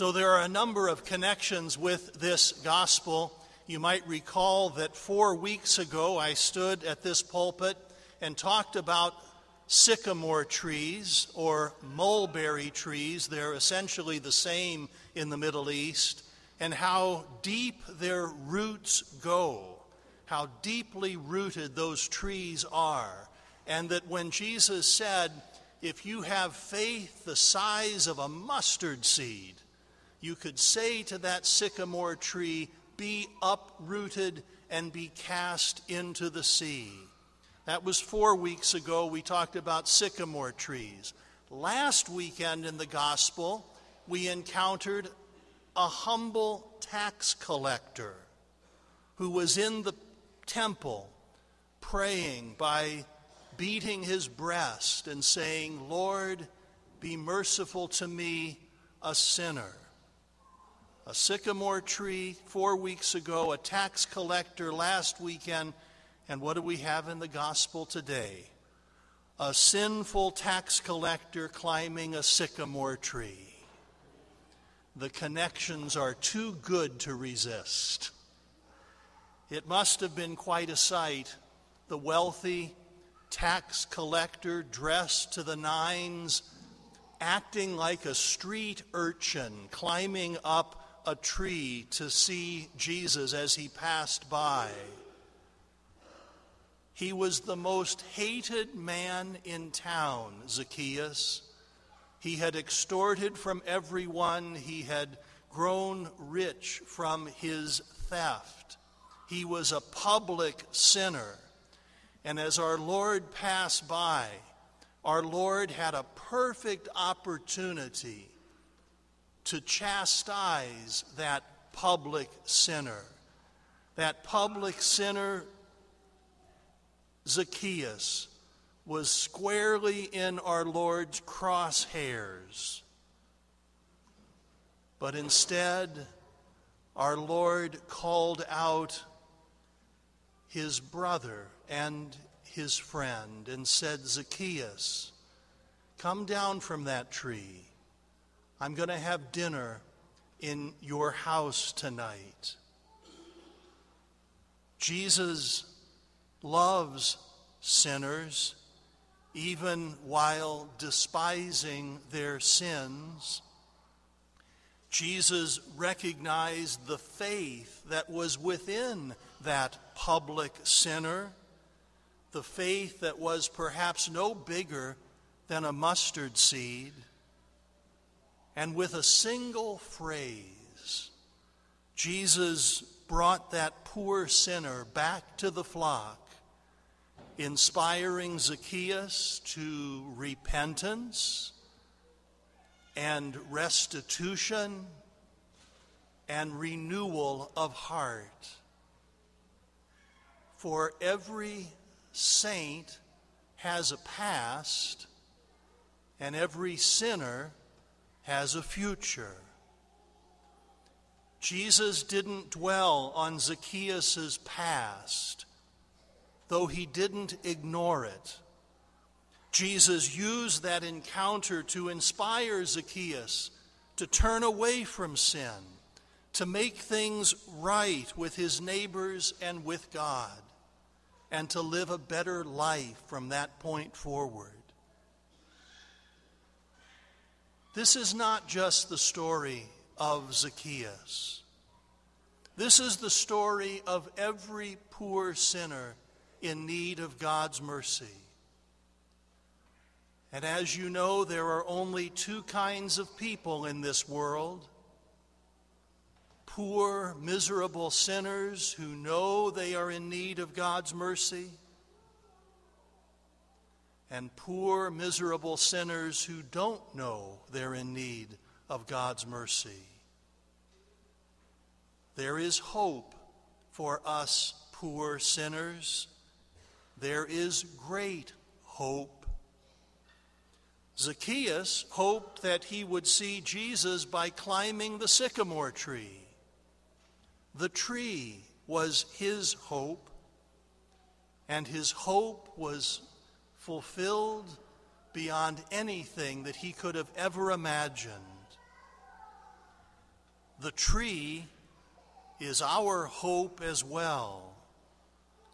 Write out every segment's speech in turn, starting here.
So there are a number of connections with this gospel. You might recall that four weeks ago I stood at this pulpit and talked about sycamore trees or mulberry trees. They're essentially the same in the Middle East, and how deep their roots go, how deeply rooted those trees are. And that when Jesus said, If you have faith the size of a mustard seed, you could say to that sycamore tree, Be uprooted and be cast into the sea. That was four weeks ago. We talked about sycamore trees. Last weekend in the gospel, we encountered a humble tax collector who was in the temple praying by beating his breast and saying, Lord, be merciful to me, a sinner a sycamore tree four weeks ago, a tax collector last weekend, and what do we have in the gospel today? A sinful tax collector climbing a sycamore tree. The connections are too good to resist. It must have been quite a sight. The wealthy tax collector dressed to the nines, acting like a street urchin, climbing up a tree to see Jesus as he passed by. He was the most hated man in town, Zacchaeus. He had extorted from everyone, he had grown rich from his theft. He was a public sinner. And as our Lord passed by, our Lord had a perfect opportunity to chastise that public sinner. That public sinner, Zacchaeus, was squarely in our Lord's crosshairs. But instead, our Lord called out his brother and his friend and said, Zacchaeus, come down from that tree. I'm going to have dinner in your house tonight. Jesus loves sinners even while despising their sins. Jesus recognized the faith that was within that public sinner, the faith that was perhaps no bigger than a mustard seed. And with a single phrase, Jesus brought that poor sinner back to the flock, inspiring Zacchaeus to repentance and restitution and renewal of heart. For every saint has a past, and every sinner has a future. Jesus didn't dwell on Zacchaeus' past, though he didn't ignore it. Jesus used that encounter to inspire Zacchaeus to turn away from sin, to make things right with his neighbors and with God, and to live a better life from that point forward. This is not just the story of Zacchaeus. This is the story of every poor sinner in need of God's mercy. And as you know, there are only two kinds of people in this world poor, miserable sinners who know they are in need of God's mercy and poor, miserable sinners who don't know they're in need of God's mercy. There is hope for us poor sinners. There is great hope. Zacchaeus hoped that he would see Jesus by climbing the sycamore tree. The tree was his hope, and his hope was fulfilled beyond anything that he could have ever imagined. the tree is our hope as well.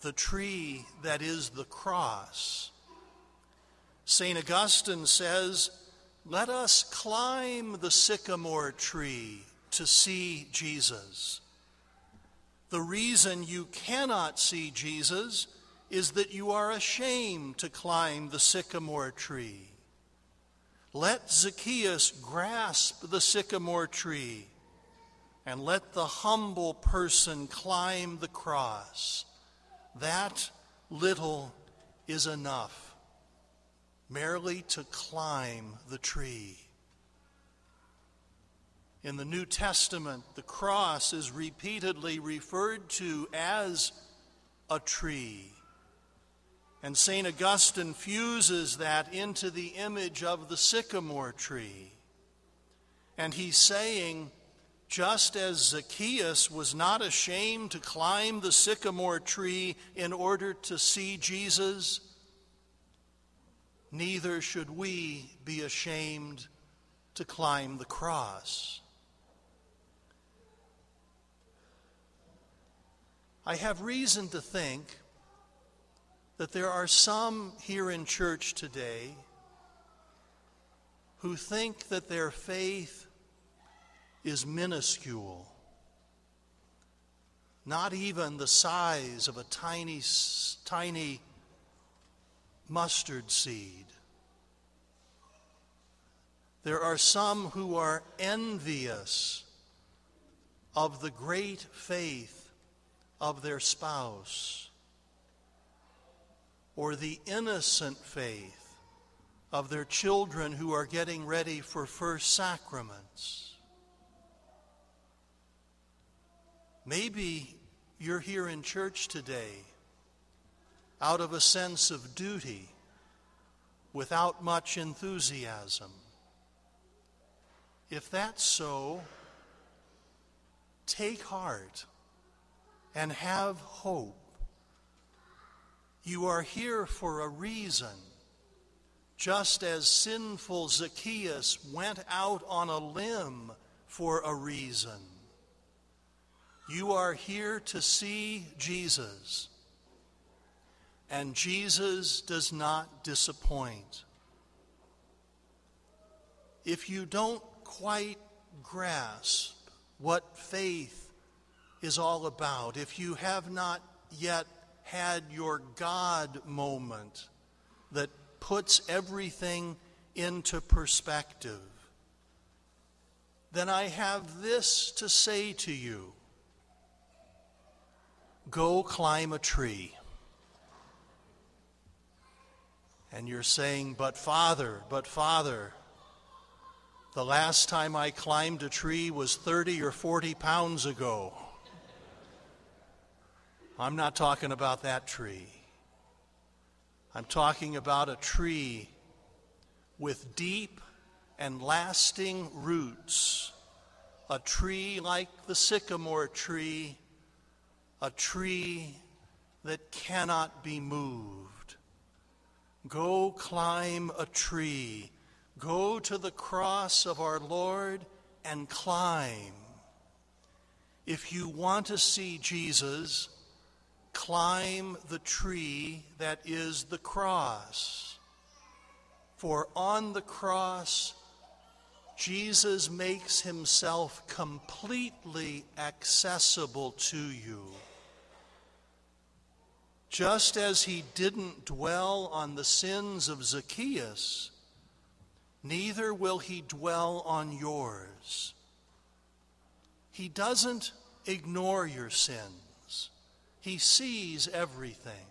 The tree that is the cross. St. Augustine says, Let us climb the sycamore tree to see Jesus. The reason you cannot see Jesus is that you are ashamed to climb the sycamore tree. Let Zacchaeus grasp the sycamore tree, and let the humble person climb the cross. That little is enough, merely to climb the tree. In the New Testament, the cross is repeatedly referred to as a tree. And St. Augustine fuses that into the image of the sycamore tree. And he's saying, just as Zacchaeus was not ashamed to climb the sycamore tree in order to see Jesus, neither should we be ashamed to climb the cross. I have reason to think that there are some here in church today who think that their faith is minuscule, not even the size of a tiny, tiny mustard seed. There are some who are envious of the great faith of their spouse or the innocent faith of their children who are getting ready for first sacraments. Maybe you're here in church today out of a sense of duty without much enthusiasm. If that's so, take heart and have hope you are here for a reason. Just as sinful Zacchaeus went out on a limb for a reason. You are here to see Jesus. And Jesus does not disappoint. If you don't quite grasp what faith is all about, if you have not yet had your God moment that puts everything into perspective, then I have this to say to you go climb a tree. And you're saying, but Father, but Father, the last time I climbed a tree was 30 or 40 pounds ago. I'm not talking about that tree. I'm talking about a tree with deep and lasting roots. A tree like the sycamore tree, a tree that cannot be moved. Go climb a tree. Go to the cross of our Lord and climb. If you want to see Jesus, climb the tree that is the cross. For on the cross, Jesus makes himself completely accessible to you. Just as he didn't dwell on the sins of Zacchaeus, neither will he dwell on yours. He doesn't ignore your sins. He sees everything.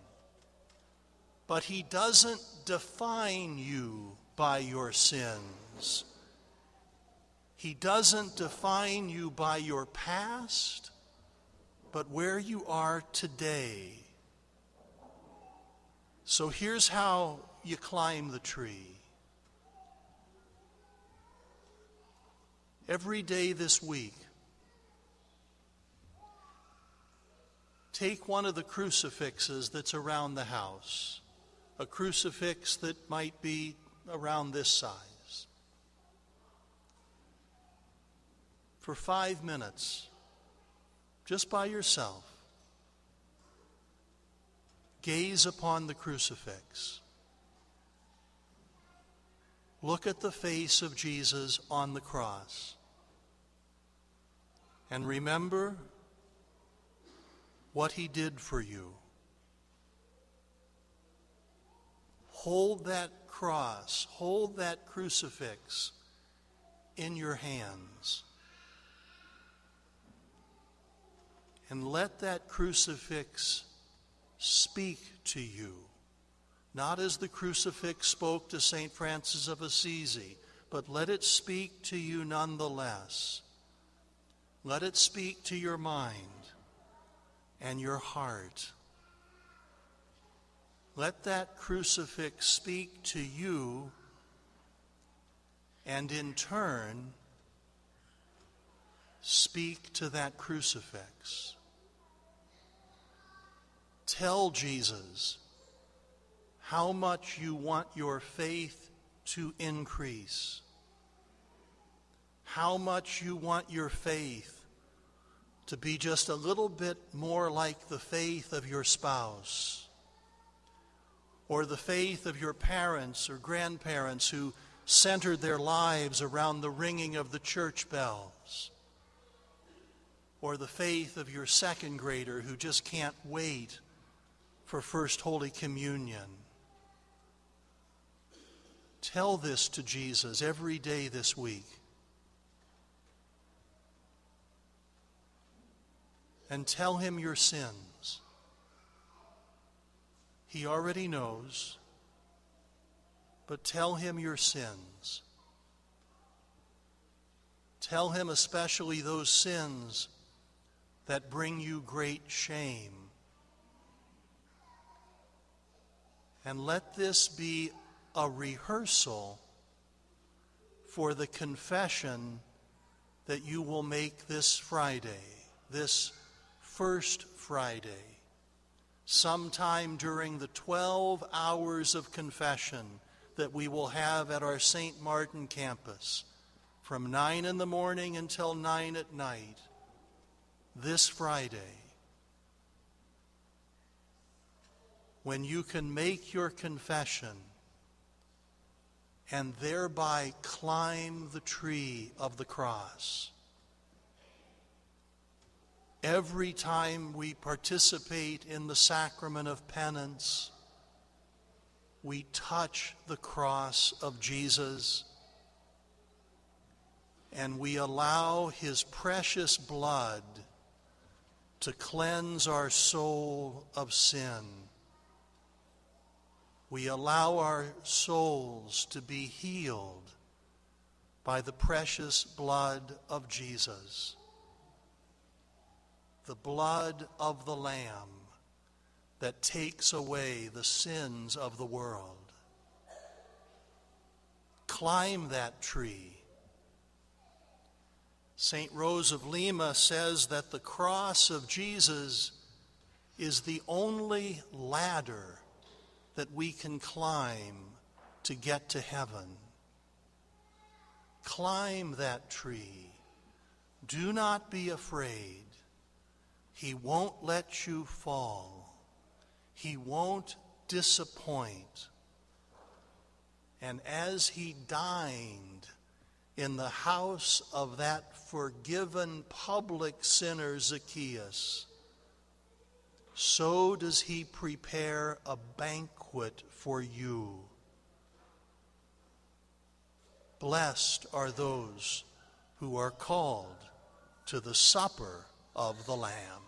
But He doesn't define you by your sins. He doesn't define you by your past, but where you are today. So here's how you climb the tree. Every day this week, take one of the crucifixes that's around the house, a crucifix that might be around this size. for five minutes, just by yourself, gaze upon the crucifix. Look at the face of Jesus on the cross. And remember what he did for you. Hold that cross, hold that crucifix in your hands. And let that crucifix speak to you. Not as the crucifix spoke to St. Francis of Assisi, but let it speak to you nonetheless. Let it speak to your mind and your heart. Let that crucifix speak to you and in turn speak to that crucifix. Tell Jesus how much you want your faith to increase, how much you want your faith to be just a little bit more like the faith of your spouse or the faith of your parents or grandparents who centered their lives around the ringing of the church bells, or the faith of your second grader who just can't wait for First Holy Communion. Tell this to Jesus every day this week. And tell him your sins. He already knows, but tell him your sins. Tell him especially those sins that bring you great shame. And let this be a rehearsal for the confession that you will make this Friday, this first Friday sometime during the 12 hours of confession that we will have at our St. Martin campus from 9 in the morning until 9 at night this Friday. When you can make your confession and thereby climb the tree of the cross every time we participate in the sacrament of penance, we touch the cross of Jesus and we allow his precious blood to cleanse our soul of sin. We allow our souls to be healed by the precious blood of Jesus the blood of the Lamb that takes away the sins of the world. Climb that tree. St. Rose of Lima says that the cross of Jesus is the only ladder that we can climb to get to heaven. Climb that tree. Do not be afraid. He won't let you fall. He won't disappoint. And as he dined in the house of that forgiven public sinner, Zacchaeus, so does he prepare a banquet for you. Blessed are those who are called to the supper of the Lamb.